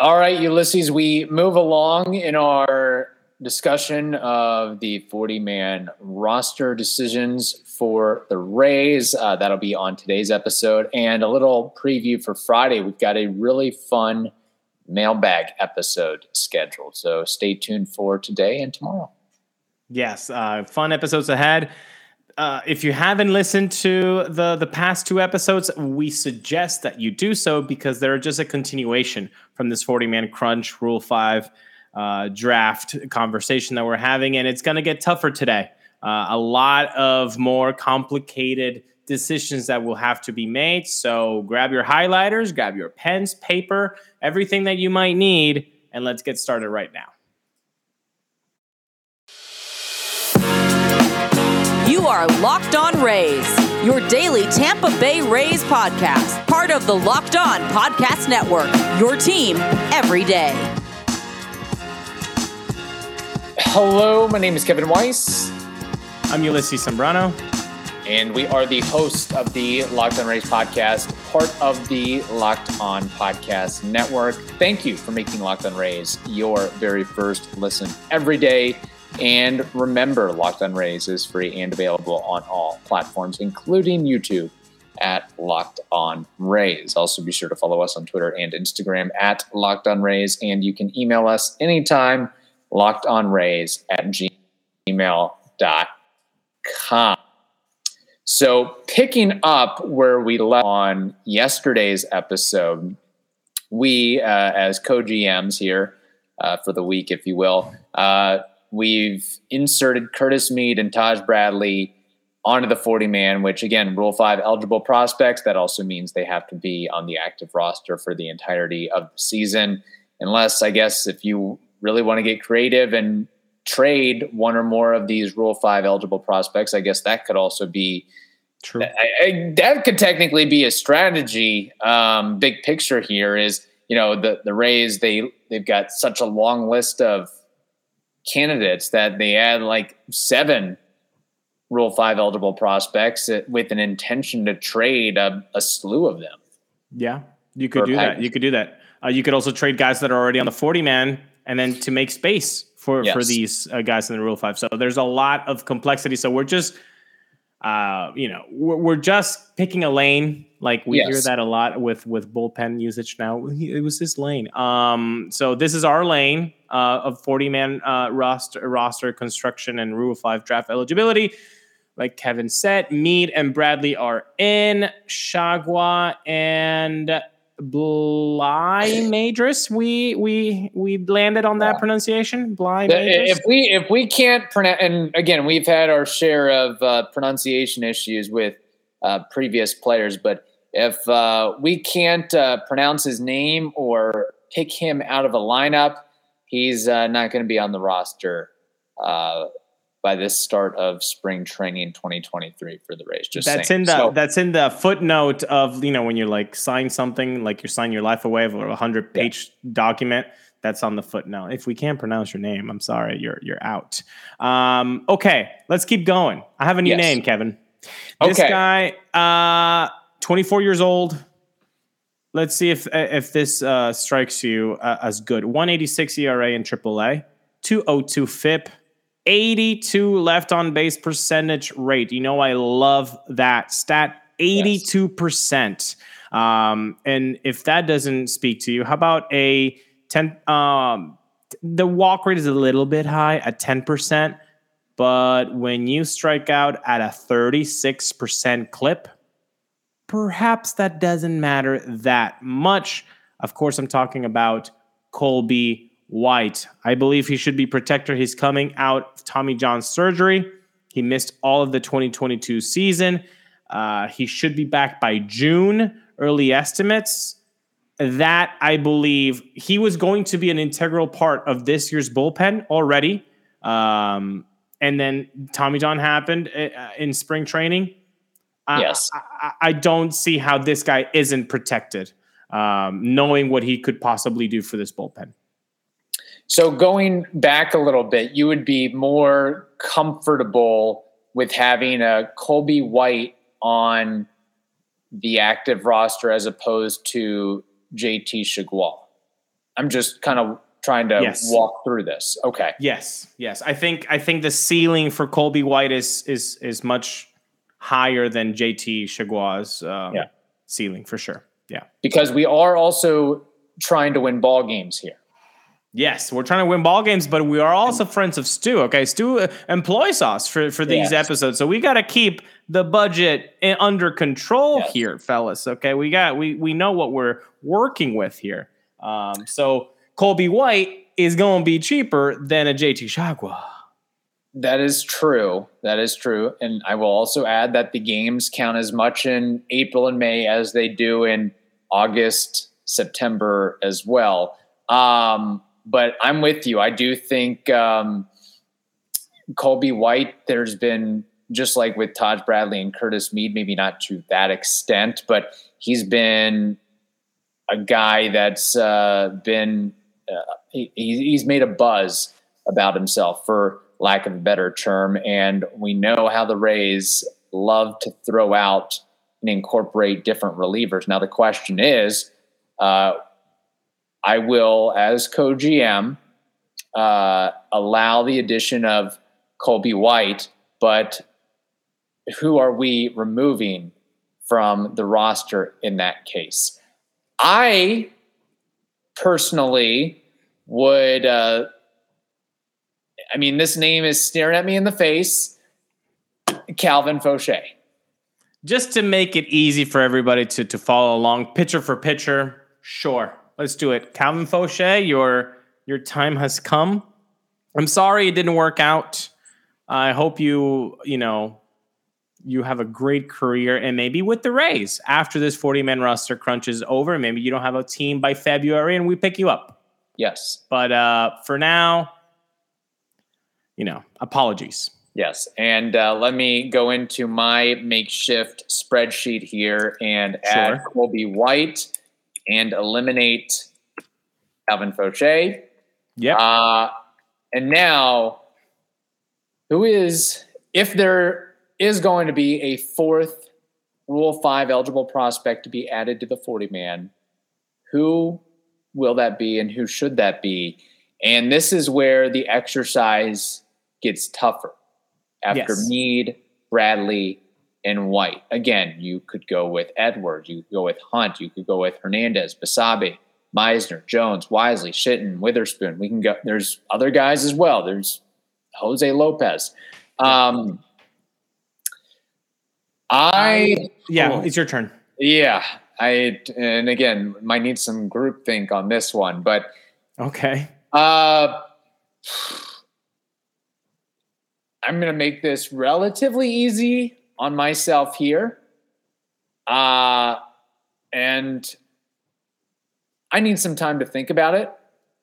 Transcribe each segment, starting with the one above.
All right, Ulysses, we move along in our discussion of the 40 man roster decisions for the Rays. Uh, that'll be on today's episode. And a little preview for Friday. We've got a really fun mailbag episode scheduled. So stay tuned for today and tomorrow. Yes, uh, fun episodes ahead. Uh, if you haven't listened to the the past two episodes, we suggest that you do so because they're just a continuation from this 40 man crunch rule five uh, draft conversation that we're having, and it's going to get tougher today. Uh, a lot of more complicated decisions that will have to be made. So grab your highlighters, grab your pens, paper, everything that you might need, and let's get started right now. You are Locked On Rays, your daily Tampa Bay Rays podcast, part of the Locked On Podcast Network, your team every day. Hello, my name is Kevin Weiss. I'm Ulysses Sembrano. And we are the host of the Locked On Rays podcast, part of the Locked On Podcast Network. Thank you for making Locked On Rays your very first listen every day. And remember, Locked On Rays is free and available on all platforms, including YouTube at Locked On Rays. Also, be sure to follow us on Twitter and Instagram at Locked On Rays. And you can email us anytime, lockedonrays at gmail.com. So, picking up where we left on yesterday's episode, we, uh, as co GMs here uh, for the week, if you will, uh, we've inserted Curtis Mead and Taj Bradley onto the 40 man, which again, Rule 5 eligible prospects. That also means they have to be on the active roster for the entirety of the season. Unless, I guess, if you really want to get creative and trade one or more of these Rule 5 eligible prospects, I guess that could also be. True. I, I, that could technically be a strategy. Um, big picture here is, you know, the the Rays they they've got such a long list of candidates that they add like seven Rule Five eligible prospects with an intention to trade a, a slew of them. Yeah, you could do that. You could do that. Uh, you could also trade guys that are already on the forty man, and then to make space for yes. for these uh, guys in the Rule Five. So there's a lot of complexity. So we're just uh, you know, we're, we're, just picking a lane. Like we yes. hear that a lot with with bullpen usage now. It was his lane. Um, so this is our lane uh, of 40 man uh, roster roster construction and Rule Five draft eligibility. Like Kevin said, Mead and Bradley are in. Chargois and Bligh Madris. We we we landed on that yeah. pronunciation. Bligh If we if we can't pronounce, and again, we've had our share of uh, pronunciation issues with uh, previous players, but if uh, we can't uh, pronounce his name or pick him out of a lineup, he's uh, not going to be on the roster uh, by this start of spring training 2023 for the Rays. Just that's saying. in the so, that's in the footnote of you know when you're like sign something like you're signing your life away of a hundred page yeah. document. That's on the footnote. If we can't pronounce your name, I'm sorry, you're you're out. Um, okay, let's keep going. I have a new yes. name, Kevin. This okay. guy, uh, 24 years old. Let's see if if this uh, strikes you uh, as good. 186 ERA in AAA, 202 FIP. 82 left on base percentage rate. You know, I love that stat 82%. Yes. Um, and if that doesn't speak to you, how about a 10? Um, the walk rate is a little bit high at 10%, but when you strike out at a 36% clip, perhaps that doesn't matter that much. Of course, I'm talking about Colby White. I believe he should be protector. He's coming out of Tommy John surgery. He missed all of the 2022 season. Uh, he should be back by June, early estimates. That I believe he was going to be an integral part of this year's bullpen already. Um, and then Tommy John happened uh, in spring training. Yes. I, I, I, don't see how this guy isn't protected, um, knowing what he could possibly do for this bullpen. So going back a little bit, you would be more comfortable with having a Colby White on the active roster as opposed to JT Chargois. I'm just kind of trying to Yes. walk through this. Okay. Yes, yes. I think I think the ceiling for Colby White is is is much higher than JT Chargois's um, Yeah. ceiling for sure. Yeah. Because we are also trying to win ball games here. Yes, we're trying to win ball games, but we are also friends of Stu. Okay, Stu uh, employs us for for these Yes. episodes, so we got to keep the budget under control Yes. here, fellas. Okay, we got we we know what we're working with here. Um, so Colby White is going to be cheaper than a JT Chagua. That is true. That is true. And I will also add that the games count as much in April and May as they do in August, September as well. Um, but I'm with you. I do think um, Colby White, there's been just like with Taj Bradley and Curtis Mead, maybe not to that extent, but he's been a guy that's uh, been, uh, he, he's made a buzz about himself for lack of a better term. And we know how the Rays love to throw out and incorporate different relievers. Now, the question is uh, I will, as co GM, uh, allow the addition of Colby White, but who are we removing from the roster in that case? I personally would. Uh, I mean, this name is staring at me in the face. Calvin Faucher. Just to make it easy for everybody to to follow along, pitcher for pitcher, sure, let's do it. Calvin Faucher, your your time has come. I'm sorry it didn't work out. I hope you you know you have a great career and maybe with the Rays after this 40 man roster crunch is over. Maybe you don't have a team by February and we pick you up. Yes. But uh, for now, you know, apologies. Yes. And uh, let me go into my makeshift spreadsheet here and add Sure. Colby White and eliminate Alvin Faucher. Yeah. Uh, and now, who is, if there is going to be a fourth Rule 5 eligible prospect to be added to the 40 man, who will that be and who should that be? And this is where the exercise gets tougher after Yes. Mead, Bradley, and White. Again, you could go with Edwards, you could go with Hunt, you could go with Hernandez, Basabe, Meisner, Jones, Wisely, Shitten, Witherspoon. We can go. There's other guys as well. There's Jose Lopez. Um, I yeah, oh. it's your turn. yeah. I and again might need some groupthink on this one, but Okay. uh, I'm going to make this relatively easy on myself here. Uh, and I need some time to think about it,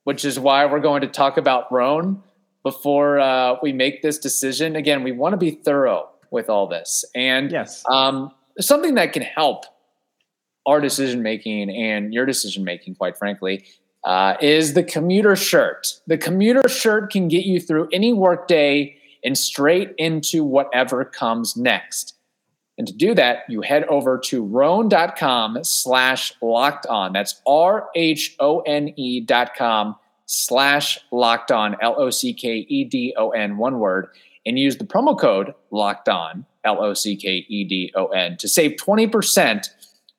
which is why we're going to talk about Rhone before uh, we make this decision. Again, we want to be thorough with all this. And Yes. um, something that can help our decision making and your decision making, quite frankly, uh, is the commuter shirt. The commuter shirt can get you through any workday and straight into whatever comes next. And to do that, you head over to rhone.com slash locked on. That's R H O N E dot com slash locked on, L O C K E D O N, one word, and use the promo code locked on, L O C K E D O N, to save 20%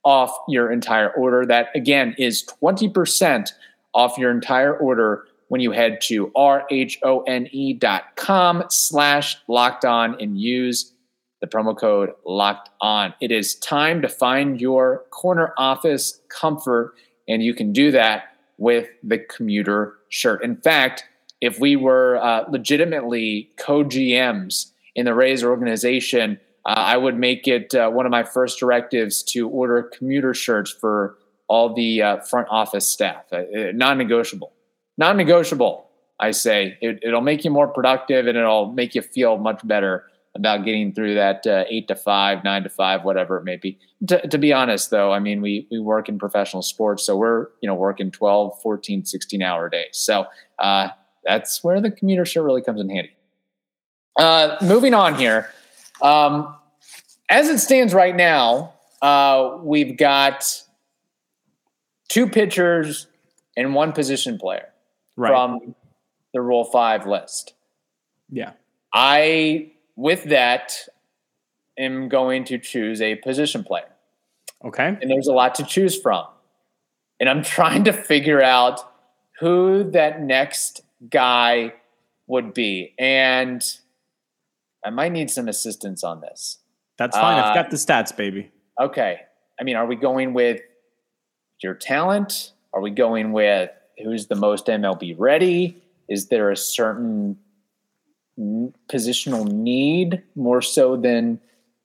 off your entire order. That again is 20% off your entire order when you head to R-H-O-N-E E dot com slash locked on and use the promo code locked on. It is time to find your corner office comfort, and you can do that with the commuter shirt. In fact, if we were uh, legitimately co-GMs in the Rays organization, uh, I would make it uh, one of my first directives to order commuter shirts for all the uh, front office staff. Uh, uh, non-negotiable, non-negotiable. I say it, it'll make you more productive and it'll make you feel much better about getting through that uh, eight to five, nine to five, whatever it may be. To, to be honest, though, I mean, we we work in professional sports, so we're you know working 12, 14, 16 hour days. So uh, that's where the commuter shirt really comes in handy. Uh, moving on here. Um, as it stands right now, uh, we've got two pitchers and one position player Right. from the Rule 5 list. yeah. I, with that, am going to choose a position player. Okay. And there's a lot to choose from. And I'm trying to figure out who that next guy would be. And I might need some assistance on this. That's fine. Uh, I've got the stats, baby. Okay. I mean, are we going with your talent? Are we going with who's the most MLB ready? Is there a certain positional need more so than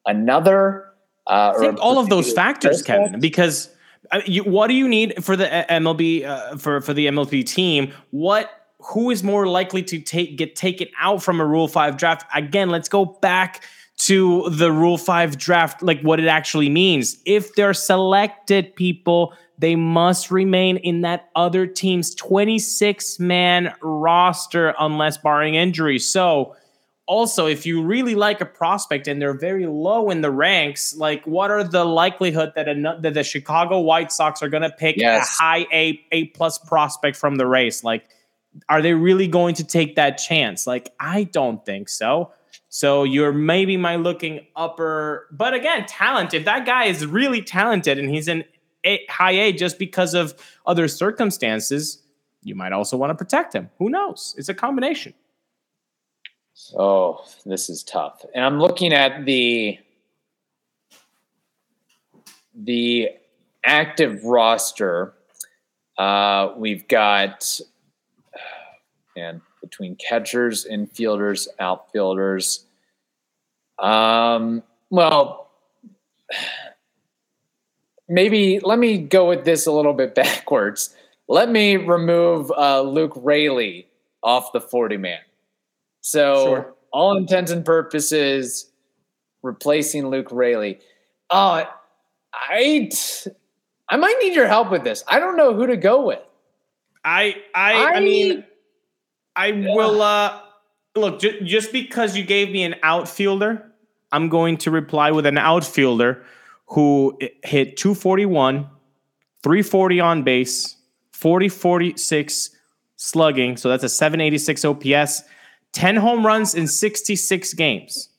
another? Uh, I think all of those factors, Kevin, because uh, you, what do you need for the uh, MLB uh, for for the MLB team? What who is more likely to take get taken out from a Rule Five draft? Again, let's go back to the Rule Five draft, like what it actually means. If they're selected people, they must remain in that other team's 26 man roster unless barring injury. So also if you really like a prospect and they're very low in the ranks like what are the likelihood that, a, that the chicago white sox are going to pick Yes. a high a a plus prospect from the Rays like are they really going to take that chance like i don't think so so you're maybe my looking upper but again talent if that guy is really talented and he's in a, high a just because of other circumstances you might also want to protect him who knows it's a combination Oh, this is tough. And I'm looking at the the active roster. Uh, we've got and between catchers, infielders, outfielders. Um, well, maybe let me go with this a little bit backwards. Let me remove uh, Luke Raley off the 40 man. So, Sure. all intents and purposes, replacing Luke Raley. Uh, I, I might need your help with this. I don't know who to go with. I I I, mean I will uh look ju- just because you gave me an outfielder, I'm going to reply with an outfielder who hit 241, 340 on base, 40 46 slugging, so that's a 786 OPS, 10 home runs in 66 games.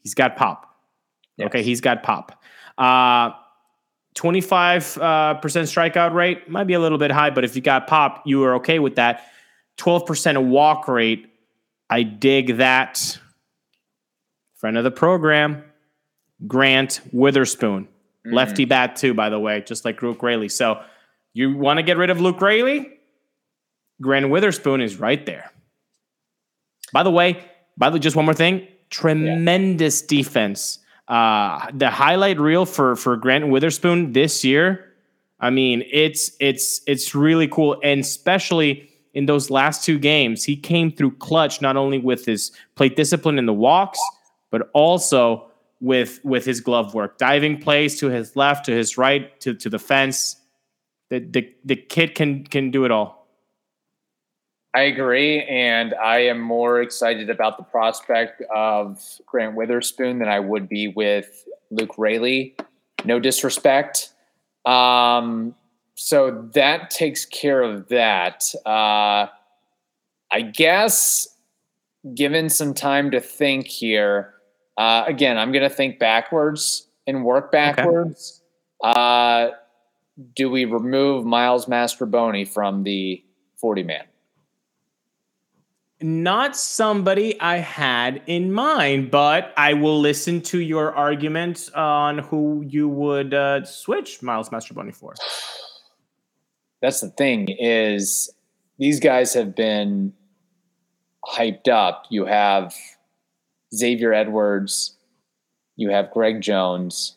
He's got pop. Okay, he's got pop. Uh 25 uh, percent strikeout rate might be a little bit high, but if you got pop, you are okay with that. 12% walk rate, I dig that. Friend of the program, Grant Witherspoon, lefty bat too, by the way, just like Luke Raley. So you want to get rid of Luke Raley? Grant Witherspoon is right there. By the way, by the just one more thing, tremendous defense. Uh, the highlight reel for for Grant Witherspoon this year, I mean, it's it's it's really cool, and especially in those last two games, he came through clutch not only with his plate discipline in the walks, but also with with his glove work, diving plays to his left, to his right, to to the fence. The the the kid can can do it all. I agree, and I am more excited about the prospect of Grant Witherspoon than I would be with Luke Raley. No disrespect. Um, so that takes care of that. Uh, I guess, given some time to think here, uh, again, I'm going to think backwards and work backwards. Uh, do we remove Miles Mastrobuoni from the 40 man? not somebody I had in mind, but I will listen to your argument on who you would uh, switch Miles Mastrobuoni for. that's the thing is these guys have been hyped up. You have Xavier Edwards, you have Greg Jones.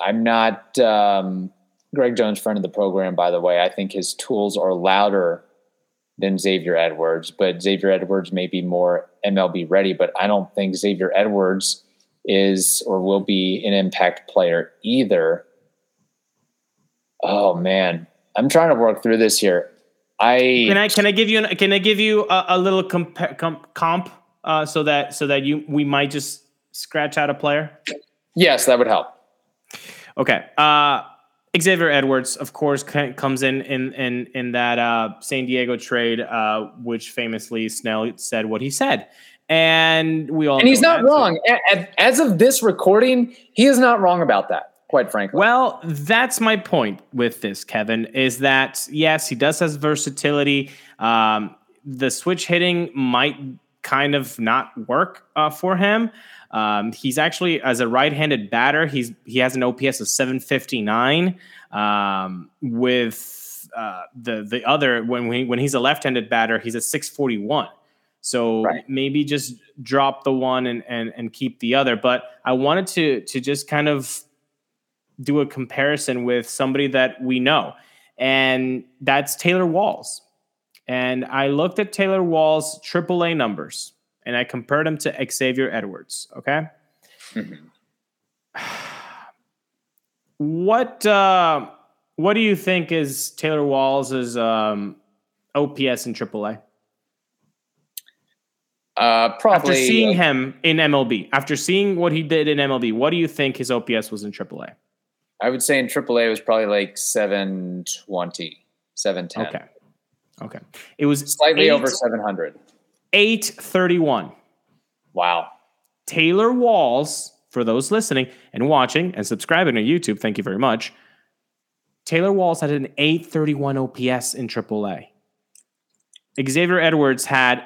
I'm not um, Greg Jones, friend of the program, by the way. I think his tools are louder than Xavier Edwards, but Xavier Edwards may be more MLB ready. But I don't think Xavier Edwards is or will be an impact player either. Oh man, I'm trying to work through this here. I Can I can I give you an, can I give you a, a little comp, comp, comp uh, so that so that you we might just scratch out a player? yes, that would help. Okay. Uh, Xavier Edwards, of course, comes in in in in that uh, San Diego trade, uh, which famously Snell said what he said, and we all and he's not wrong. So. As of this recording, he is not wrong about that. Quite frankly. Well, that's my point with this, Kevin. Is that yes, he does has versatility. Um, the switch hitting might kind of not work uh, for him. Um, he's actually as a right-handed batter, he's he has an OPS of 759. Um, with uh, the the other when we, when he's a left-handed batter, he's at 641. So right. maybe just drop the one and, and and keep the other. But I wanted to to just kind of do a comparison with somebody that we know, and that's Taylor Walls. And I looked at Taylor Wall's AAA numbers and I compared him to Xavier Edwards. Okay. Mm-hmm. what uh, what do you think is Taylor Walls' um, OPS in AAA? Uh, probably after seeing uh, him in MLB, after seeing what he did in MLB, what do you think his OPS was in AAA? I would say in AAA it was probably like 720, 710. Okay. Okay. It was slightly eight, over 700. 831. Wow. Taylor Walls, for those listening and watching and subscribing to YouTube, thank you very much. Taylor Walls had an 831 OPS in AAA. Xavier Edwards had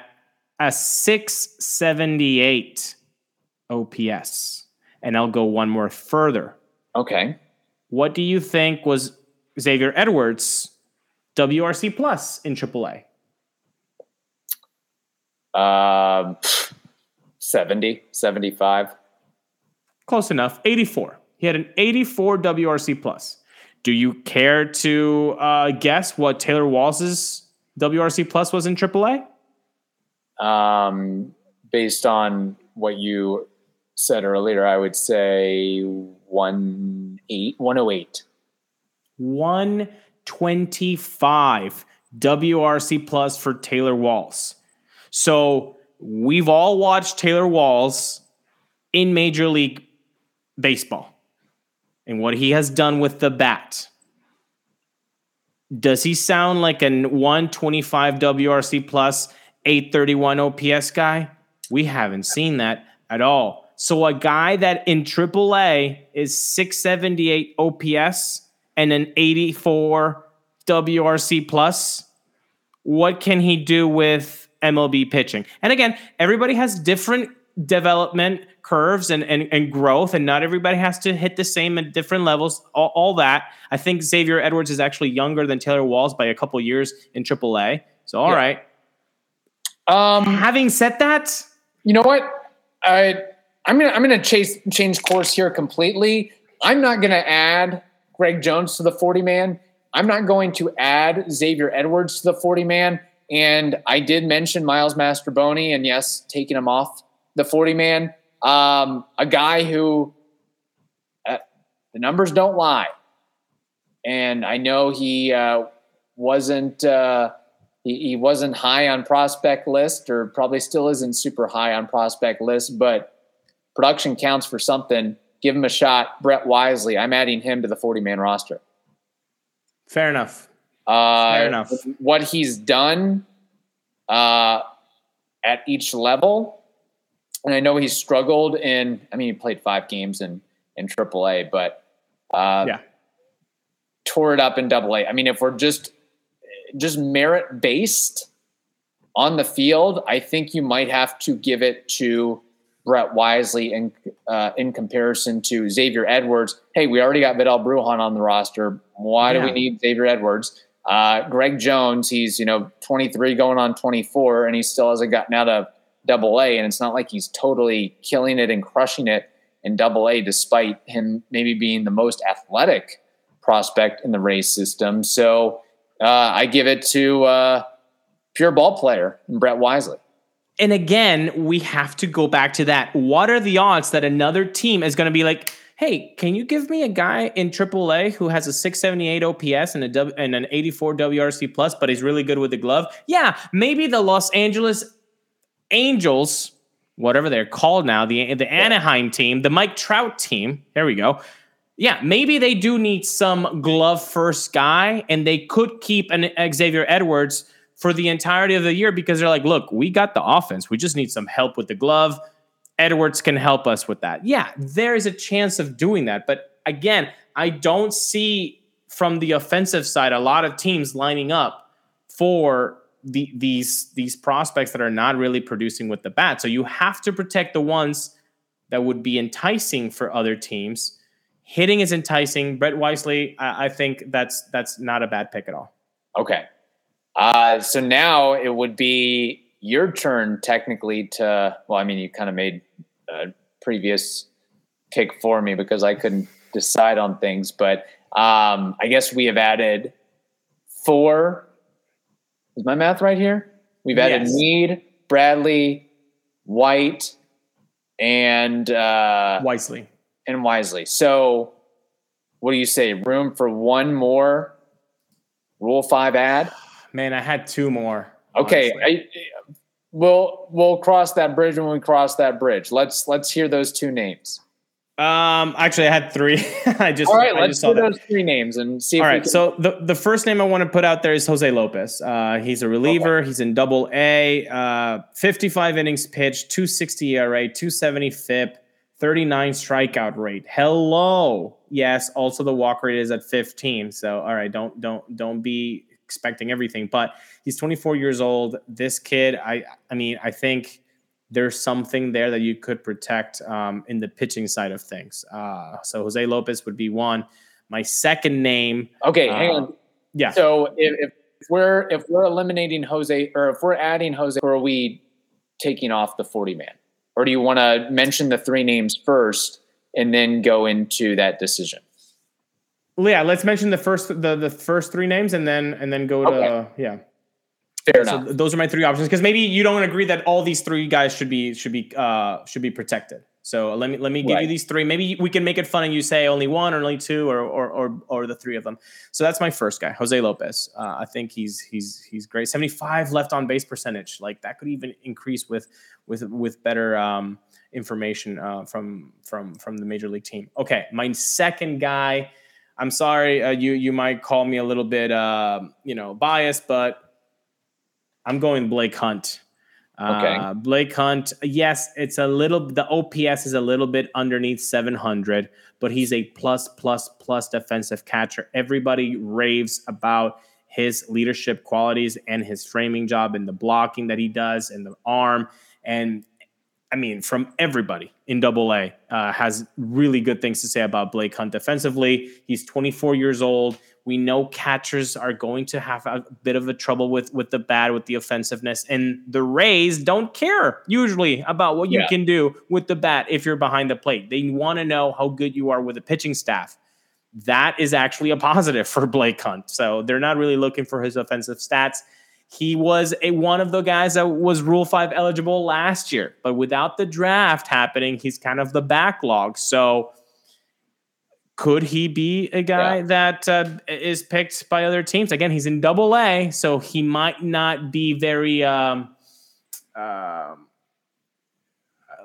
a 678 OPS. And I'll go one more further. Okay. What do you think was Xavier Edwards' WRC plus in AAA? Um, 70, 75. Close enough. 84. He had an 84 WRC plus. Do you care to uh, guess what Taylor Walls's WRC plus was in AAA? Um, based on what you said earlier, I would say one eight, 108. 125 WRC plus for Taylor Walls. So we've all watched Taylor Walls in Major League Baseball and what he has done with the bat. Does he sound like a 125 WRC plus 831 OPS guy? We haven't seen that at all. So a guy that in AAA is 678 OPS and an 84 WRC plus, what can he do with MLB pitching. And again, everybody has different development curves and, and, and growth, and not everybody has to hit the same at different levels. All, all that. I think Xavier Edwards is actually younger than Taylor Walls by a couple years in AAA. So, all yeah. right. Um, Having said that, you know what? I I'm gonna I'm gonna chase change course here completely. I'm not gonna add Greg Jones to the 40 man. I'm not going to add Xavier Edwards to the 40 man. And I did mention Miles Mastrobuoni, and yes, taking him off the 40 man. Um, a guy who uh, the numbers don't lie. And I know he uh, wasn't uh, he, he, wasn't high on prospect list, or probably still isn't super high on prospect list, but production counts for something. Give him a shot. Brett Wisely, I'm adding him to the 40 man roster. Fair enough. Uh, Fair enough. What he's done uh, at each level, and I know he's struggled in. I mean, he played five games in in AAA, but uh, yeah, tore it up in Double A. I mean, if we're just just merit based on the field, I think you might have to give it to Brett Wisely in uh, in comparison to Xavier Edwards. Hey, we already got Vidal Bruján on the roster. Why yeah. do we need Xavier Edwards? Uh, Greg Jones, he's you know 23 going on 24, and he still hasn't gotten out of Double A. And it's not like he's totally killing it and crushing it in Double A, despite him maybe being the most athletic prospect in the Rays system. So uh, I give it to uh, pure ball player Brett Wisely. And again, we have to go back to that. What are the odds that another team is going to be like? hey, can you give me a guy in AAA who has a 678 OPS and a w- and an 84 WRC plus, but he's really good with the glove? Yeah, maybe the Los Angeles Angels, whatever they're called now, the the Anaheim team, the Mike Trout team. There we go. yeah, maybe they do need some glove first guy, and they could keep an Xavier Edwards for the entirety of the year because they're like, look, we got the offense. We just need some help with the glove. Edwards can help us with that. Yeah, there is a chance of doing that. But again, I don't see from the offensive side a lot of teams lining up for the, these these prospects that are not really producing with the bat. So you have to protect the ones that would be enticing for other teams. Hitting is enticing. Brett Wisely, I, I think that's that's not a bad pick at all. Okay. Uh, so now it would be your turn technically to well, I mean, you kind of made a previous pick for me because I couldn't decide on things, but um, I guess we have added four is my math right here? We've added yes. Mead, Bradley, White, and uh, Wisely. And Wisely. So, what do you say? Room for one more Rule Five ad? Man, I had two more. Okay, I, we'll we'll cross that bridge when we cross that bridge. Let's let's hear those two names. Um, actually, I had three. I just all right. I let's do those three names and see. All right. Can... So the the first name I want to put out there is Jose Lopez. Uh, he's a reliever. Okay. He's in Double A. Uh, 55 innings pitched, 260 ERA, 270 FIP, 39 strikeout rate. Hello. Yes. Also, the walk rate is at 15. So all right. Don't don't don't be expecting everything. But he's 24 years old. This kid, I I mean, I think there's something there that you could protect um, in the pitching side of things. Uh, so Jose Lopez would be one. My second name. Okay, uh, hang on. Yeah. So if, if, we're if we're eliminating Jose or if we're adding Jose, or are we taking off the 40 man? Or do you want to mention the three names first and then go into that decision? Yeah, let's mention the first the the first three names and then and then go to okay. yeah. Fair so enough. those are my three options because maybe you don't agree that all these three guys should be should be uh, should be protected. So let me let me give right. you these three. Maybe we can make it fun and you say only one or only two or or or, or the three of them. So that's my first guy, Jose Lopez. Uh, I think he's he's he's great. Seventy five left on base percentage. Like that could even increase with with with better um, information uh, from from from the major league team. Okay, my second guy. I'm sorry, uh, you you might call me a little bit uh, you know biased, but I'm going Blake Hunt. Okay. Uh, Blake Hunt, yes, it's a little, the OPS is a little bit underneath 700, but he's a plus, plus, plus defensive catcher. Everybody raves about his leadership qualities and his framing job and the blocking that he does and the arm. And I mean, from everybody in Double A uh, has really good things to say about Blake Hunt defensively. He's 24 years old. We know catchers are going to have a bit of a trouble with with the bat, with the offensiveness, and the Rays don't care usually about what you yeah. can do with the bat if you're behind the plate. They want to know how good you are with the pitching staff. That is actually a positive for Blake Hunt. So they're not really looking for his offensive stats. He was a one of the guys that was Rule Five eligible last year, but without the draft happening, he's kind of the backlog. So could he be a guy yeah. that uh, is picked by other teams? Again, he's in Double A, so he might not be very um, uh,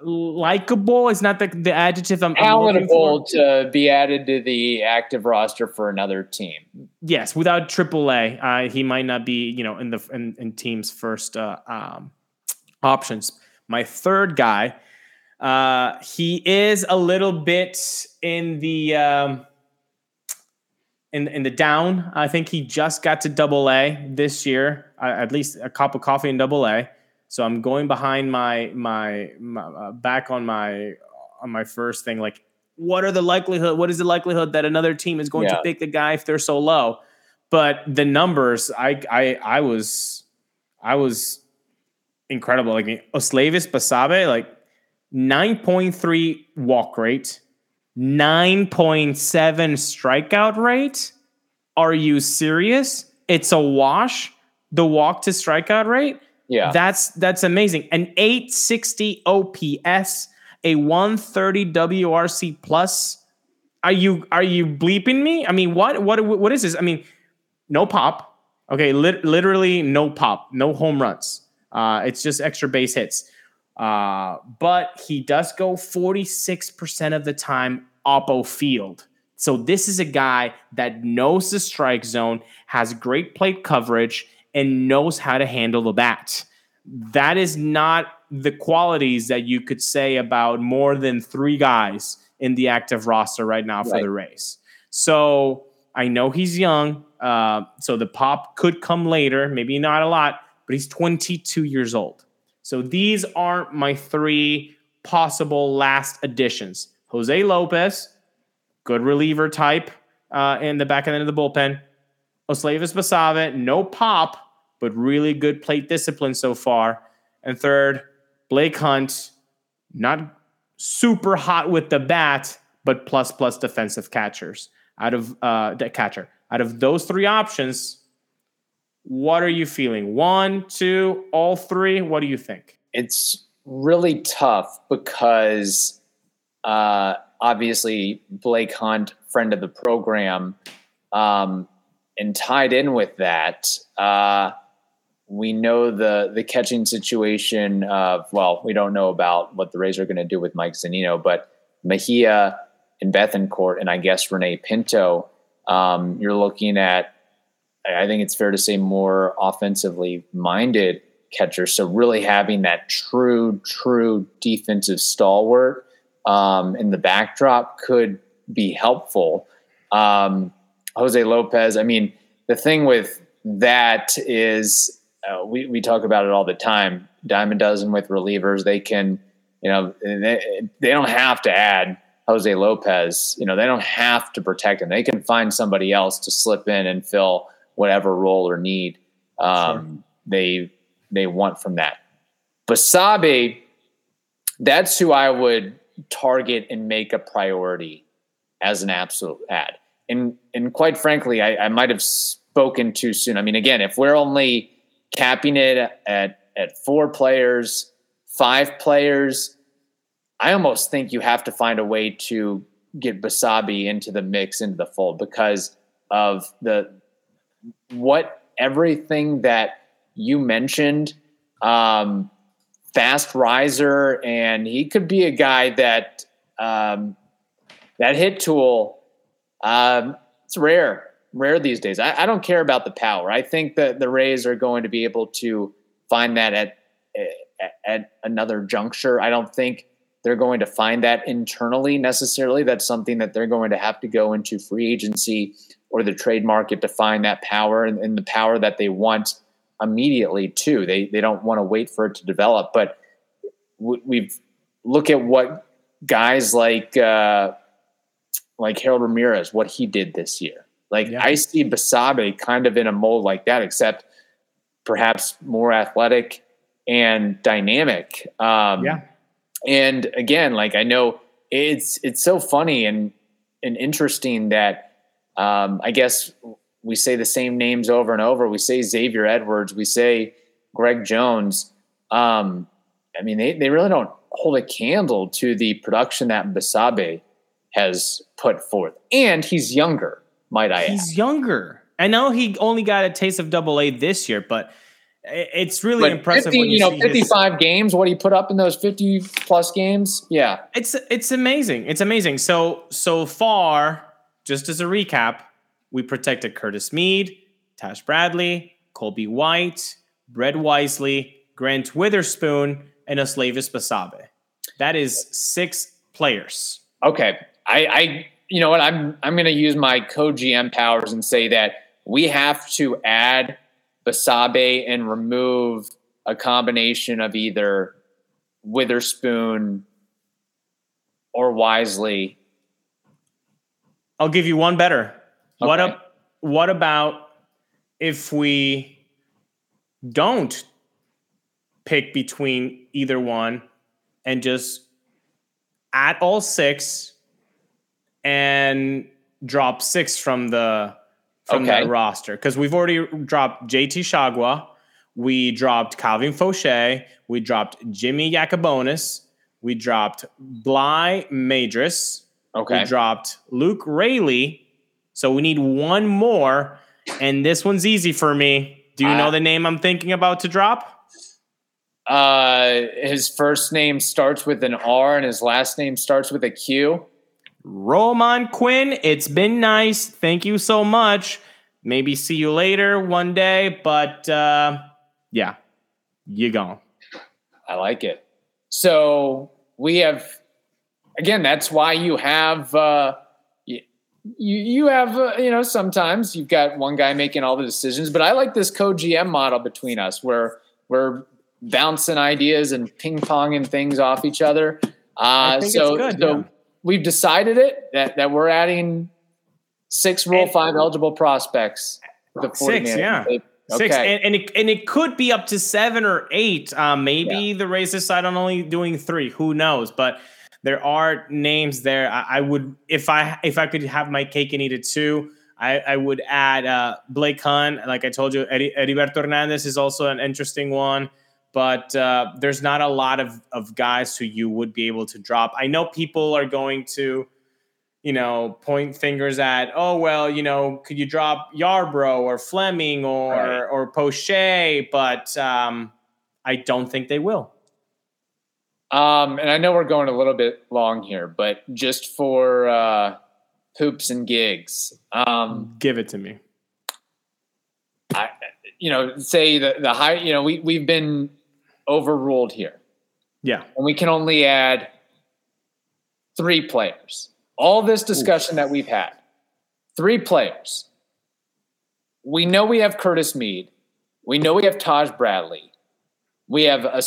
likable. Is not the, the adjective I'm, palatable to be added to the active roster for another team. Yes, without Triple A, uh, he might not be you know in the in, in team's first uh, um, options. My third guy uh, he is a little bit in the um, in in the down. I think he just got to Double A this year, uh, at least a cup of coffee in Double A. So I'm going behind my my, my uh, back on my on my first thing. Like, what are the likelihood? What is the likelihood that another team is going yeah. to pick the guy if they're so low? But the numbers, I I I was I was incredible. Like Osleivis Basabe, like 9.3 walk rate, 9.7 strikeout rate. Are you serious? It's a wash. The walk to strikeout rate. Yeah. That's that's amazing. An 860 OPS, a 130 WRC plus. Are you are you bleeping me? I mean, what what what is this? I mean, no pop. Okay, lit, literally no pop, no home runs. Uh, it's just extra base hits. Uh, but he does go 46% of the time oppo field. So this is a guy that knows the strike zone, has great plate coverage, and knows how to handle the bat. That is not the qualities that you could say about more than three guys in the active roster right now for Right. the Rays. So I know he's young. Uh, so the pop could come later, maybe not a lot, but he's 22 years old. So these aren't my three possible last additions. Jose Lopez, good reliever type uh, in the back end of the bullpen. Osleivis Basabe, no pop, but really good plate discipline so far. And third, Blake Hunt, not super hot with the bat, but plus plus defensive catchers out of uh, catcher. Out of those three options, what are you feeling? One, two, all three? What do you think? it's really tough because uh, obviously Blake Hunt, friend of the program, um, and tied in with that, uh, we know the the catching situation of well, we don't know about what the Rays are going to do with Mike Zunino, but Mejia and Bethancourt, and I guess René Pinto. Um, you're looking at, I think it's fair to say, more offensively minded catchers. So really having that true, true defensive stalwart um, in the backdrop could be helpful. Um, Jose Lopez. I mean, the thing with that is uh, we we talk about it all the time. A dozen with relievers. They can, you know, they, they don't have to add Jose Lopez. You know, they don't have to protect him. They can find somebody else to slip in and fill whatever role or need um, they they want from that. Basabe, that's who I would target and make a priority as an absolute ad. And and quite frankly, I, I might have spoken too soon. I mean, again, if we're only capping it at at four players, five players, I almost think you have to find a way to get Basabe into the mix, into the fold, because of the what everything that you mentioned. Um, fast riser, and he could be a guy that um, that hit tool. Um, it's rare, rare these days. I, I don't care about the power. I think that the Rays are going to be able to find that at at, at another juncture. I don't think they're going to find that internally necessarily. That's something that they're going to have to go into free agency or the trade market to find that power and, and the power that they want immediately too. They they don't want to wait for it to develop. But w- we've look at what guys like uh, like Harold Ramirez, what he did this year. Like Yeah. I see Basabe kind of in a mold like that, except perhaps more athletic and dynamic. Um, Yeah. And again, like I know it's it's so funny and and interesting that um, I guess we say the same names over and over. We say Xavier Edwards, we say Greg Jones. Um, I mean, they, they really don't hold a candle to the production that Basabe has put forth. And he's younger, might I add. He's younger. I know he only got a taste of double A this year, but it's really But impressive 50, when you, you know, see his- 55 games, what he put up in those 50 plus games. Yeah. It's it's amazing. It's amazing. So so far, just as a recap, we protected Curtis Mead, Taj Bradley, Colby White, Brett Wisely, Grant Witherspoon, and Osleivis Basabe. That is six players. Okay. I, I you know what, I'm I'm gonna use my co-GM powers and say that we have to add Basabe and remove a combination of either Witherspoon or Wisely. I'll give you one better. What up? What about if we don't pick between either one and just add all six and drop six from the from Okay. that roster? Because we've already dropped JT Chargois, we dropped Calvin Faucher, we dropped Jimmy Yacabonis, we dropped Bligh Madris, Okay. we dropped Luke Raley. So we need one more. And this one's easy for me. Do you Uh, know the name I'm thinking about to drop? Uh his first name starts with an R and his last name starts with a Q. Roman Quinn, it's been nice. Thank you so much. Maybe see you later one day, but uh, yeah, you gone. I like it. So we have, again, that's why you have, uh, you, you have, uh, you know, sometimes you've got one guy making all the decisions, but I like this co GM model between us where we're bouncing ideas and ping ponging things off each other. Uh, so, good, so yeah. We've decided it that, that we're adding six Rule and, Five eligible prospects. The six, yeah. Okay. Six, and, and, it, and it could be up to seven or eight. Um, maybe yeah. the Rays decide on only doing three. Who knows? But there are names there. I, I, would if I if I could have my cake and eat it too. I, I would add uh, Blake Hunt. Like I told you, Eddie, Heriberto Hernandez is also an interesting one but uh, there's not a lot of, of guys who you would be able to drop. I know people are going to, you know, point fingers at, oh well, you know, could you drop Yarbrough or Fleming or right. or Poche? But um, I don't think they will. Um, and I know we're going a little bit long here, but just for uh, hoops and gigs, um, give it to me. I, you know, say the the high. You know, we we've been overruled here. Yeah. And we can only add three players. All this discussion Oof. that we've had, three players. We know we have Curtis Mead. We know we have Taj Bradley. We have a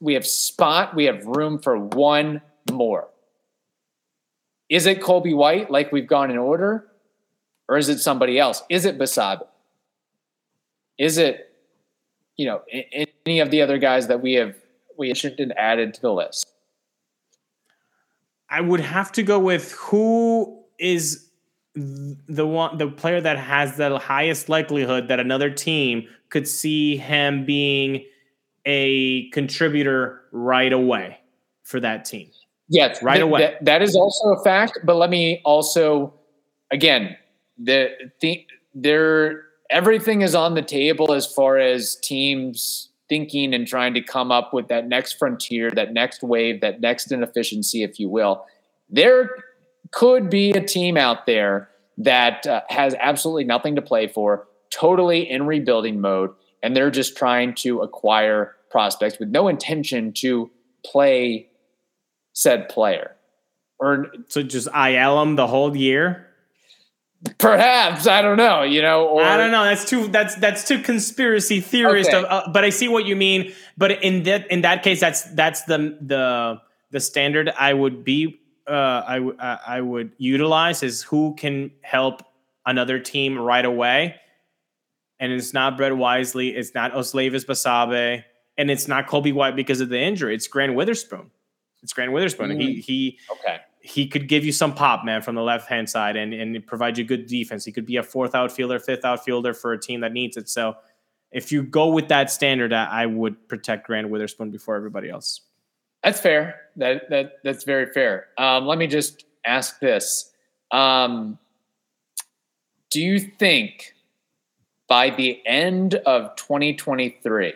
we have spot. We have room for one more. Is it Colby White, like we've gone in order, or is it somebody else? Is it Basabe? Is it you know, any of the other guys that we have we should have added to the list? I would have to go with who is the one the player that has the highest likelihood that another team could see him being a contributor right away for that team. Yes, right th- away. Th- that is also a fact, but let me also again, the, the there everything is on the table as far as teams thinking and trying to come up with that next frontier, that next wave, that next inefficiency, if you will. There could be a team out there that uh, has absolutely nothing to play for, totally in rebuilding mode, and they're just trying to acquire prospects with no intention to play said player. Or so just IL them the whole year. Perhaps I don't know. You know, or, I don't know. That's too. That's that's too conspiracy theorist. Okay. Of, uh, but I see what you mean. But in that in that case, that's that's the the the standard I would be. Uh, I w- uh, I would utilize is who can help another team right away, and it's not Brett Wisely. It's not Osleivis Basabe, and it's not Colby White because of the injury. It's Grant Witherspoon. It's Grant Witherspoon. Mm. He he. Okay he could give you some pop, man, from the left hand side and, and provide you good defense. He could be a fourth outfielder, fifth outfielder for a team that needs it. So if you go with that standard, I would protect Grant Witherspoon before everybody else. That's fair. That that that's very fair. Um, let me just ask this: um, Do you think by the end of 2023,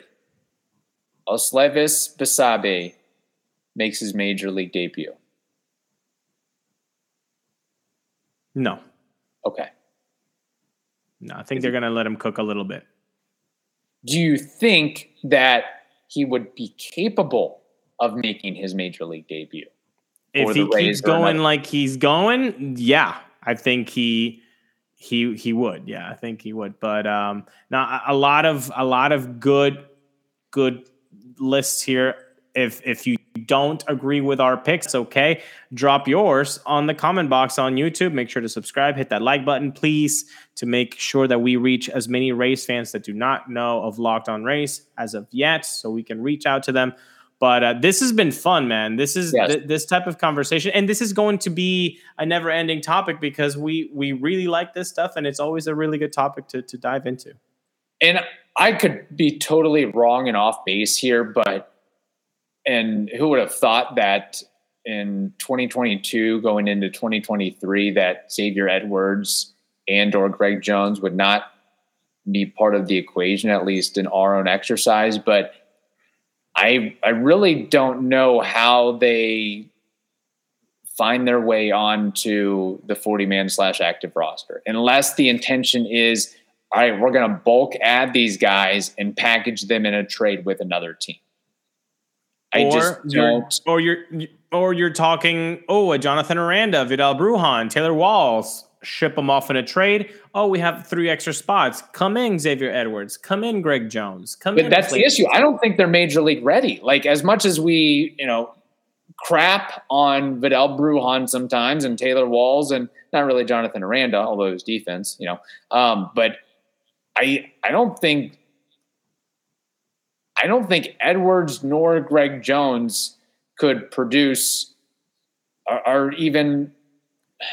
Osleivis Basabe makes his major league debut? No. Okay. No, I think they're going to let him cook a little bit. Do you think that he would be capable of making his major league debut? If he keeps going like he's going, yeah, I think he he he would. Yeah, I think he would. But um now a lot of a lot of good good lists here. If if you don't agree with our picks, okay, drop yours on the comment box on YouTube. Make sure to subscribe, hit that like button, please, to make sure that we reach as many Rays fans that do not know of Locked On Rays as of yet, so we can reach out to them. But uh, this has been fun, man. This is yes. th- this type of conversation, and this is going to be a never-ending topic because we we really like this stuff, and it's always a really good topic to to dive into. And I could be totally wrong and off base here, but and who would have thought that in 2022 going into 2023 that Xavier Edwards and or Greg Jones would not be part of the equation at least in our own exercise. But I I really don't know how they find their way onto the 40 man slash active roster unless the intention is all right we're going to bulk add these guys and package them in a trade with another team I or just you're, or you're or you're talking oh a jonathan aranda vidal Bruján taylor walls ship them off in a trade. Oh, we have three extra spots. Come in, Xavier Edwards. Come in, Greg Jones. Come but in. that's the issue. I don't think they're major league ready. Like as much as we, you know, crap on Vidal Bruján sometimes and Taylor Walls and not really Jonathan Aranda, although his defense, you know. Um, but I I don't think I don't think Edwards nor Greg Jones could produce or, or even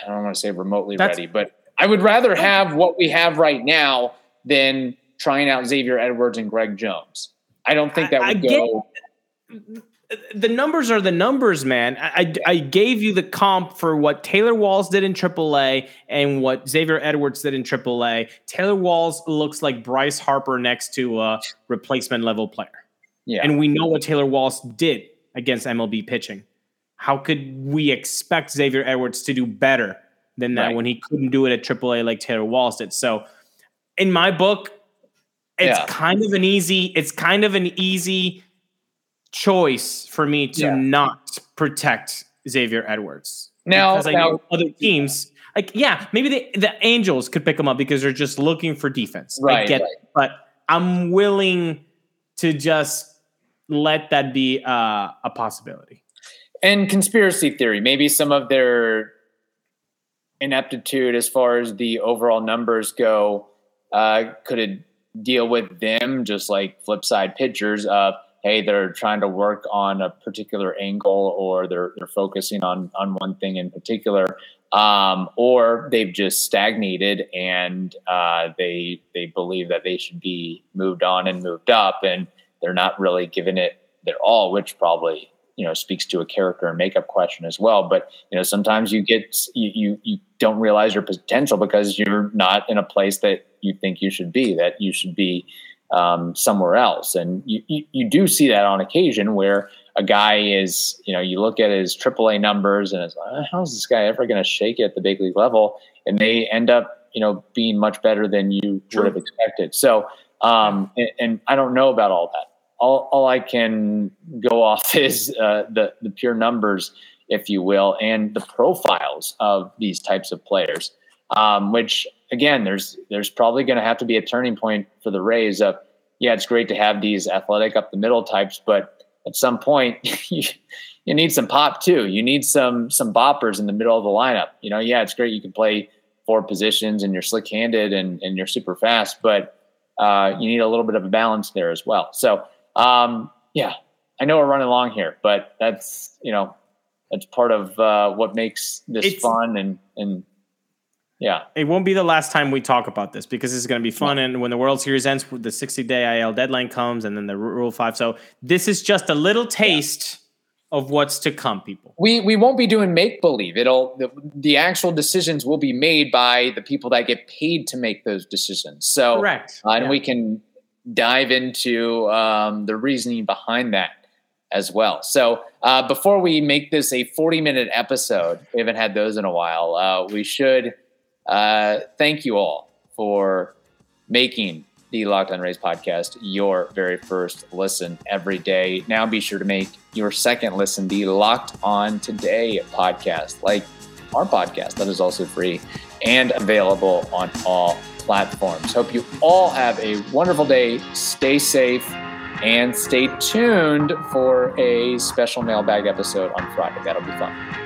I don't want to say remotely That's, ready, but I would rather have what we have right now than trying out Xavier Edwards and Greg Jones. I don't think that would I, I go. Get, the numbers are the numbers, man. I, I gave you the comp for what Taylor Walls did in AAA and what Xavier Edwards did in AAA. Taylor Walls looks like Bryce Harper next to a replacement level player. Yeah. And we know what Taylor Walls did against MLB pitching. How could we expect Xavier Edwards to do better than that right. when he couldn't do it at AAA like Taylor Walls did? So, in my book, it's yeah. kind of an easy. It's kind of an easy choice for me to yeah. not protect Xavier Edwards. Now, because I now, know other teams, like yeah, maybe the the Angels could pick him up because they're just looking for defense. Right, I get right. it, but I'm willing to just let that be uh, a possibility. And conspiracy theory, maybe some of their ineptitude as far as the overall numbers go uh, could deal with them just like flip side pitchers of hey, they're trying to work on a particular angle or they're, they're focusing on, on one thing in particular. Um, or they've just stagnated and uh, they they believe that they should be moved on and moved up, and they're not really giving it their all, which probably you know speaks to a character and makeup question as well. But you know sometimes you get you you, you don't realize your potential because you're not in a place that you think you should be. That you should be um, somewhere else. And you, you, you, do see that on occasion where a guy is, you know, you look at his AAA numbers and it's like, how's this guy ever going to shake it at the big league level? And they end up, you know, being much better than you would have expected. So, um, and, and, I don't know about all that. All, all I can go off is uh, the the pure numbers, if you will, and the profiles of these types of players. Um, which again, there's there's probably going to have to be a turning point for the Rays of yeah, it's great to have these athletic up the middle types, but at some point you, you need some pop too. You need some some boppers in the middle of the lineup. You know, yeah, it's great you can play four positions and you're slick handed and, and you're super fast, but uh, you need a little bit of a balance there as well. So um, yeah, I know we're running long here, but that's you know that's part of uh, what makes this it's, fun and and yeah. It won't be the last time we talk about this because this is going to be fun. And when the World Series ends, the 60 day IL deadline comes and then the Rule 5. So this is just a little taste yeah. of what's to come, people. We, we won't be doing make believe. It'll, the, the, actual decisions will be made by the people that get paid to make those decisions. So, correct. Uh, and yeah. we can dive into um, the reasoning behind that as well. So, uh, before we make this a 40 minute episode, we haven't had those in a while, uh, we should uh, thank you all for making the Locked On Rays podcast your very first listen every day. Now be sure to make your second listen the Locked On Today podcast, like our podcast that is also free and available on all platforms. Hope you all have a wonderful day. Stay safe and stay tuned for a special mailbag episode on Friday. That'll be fun.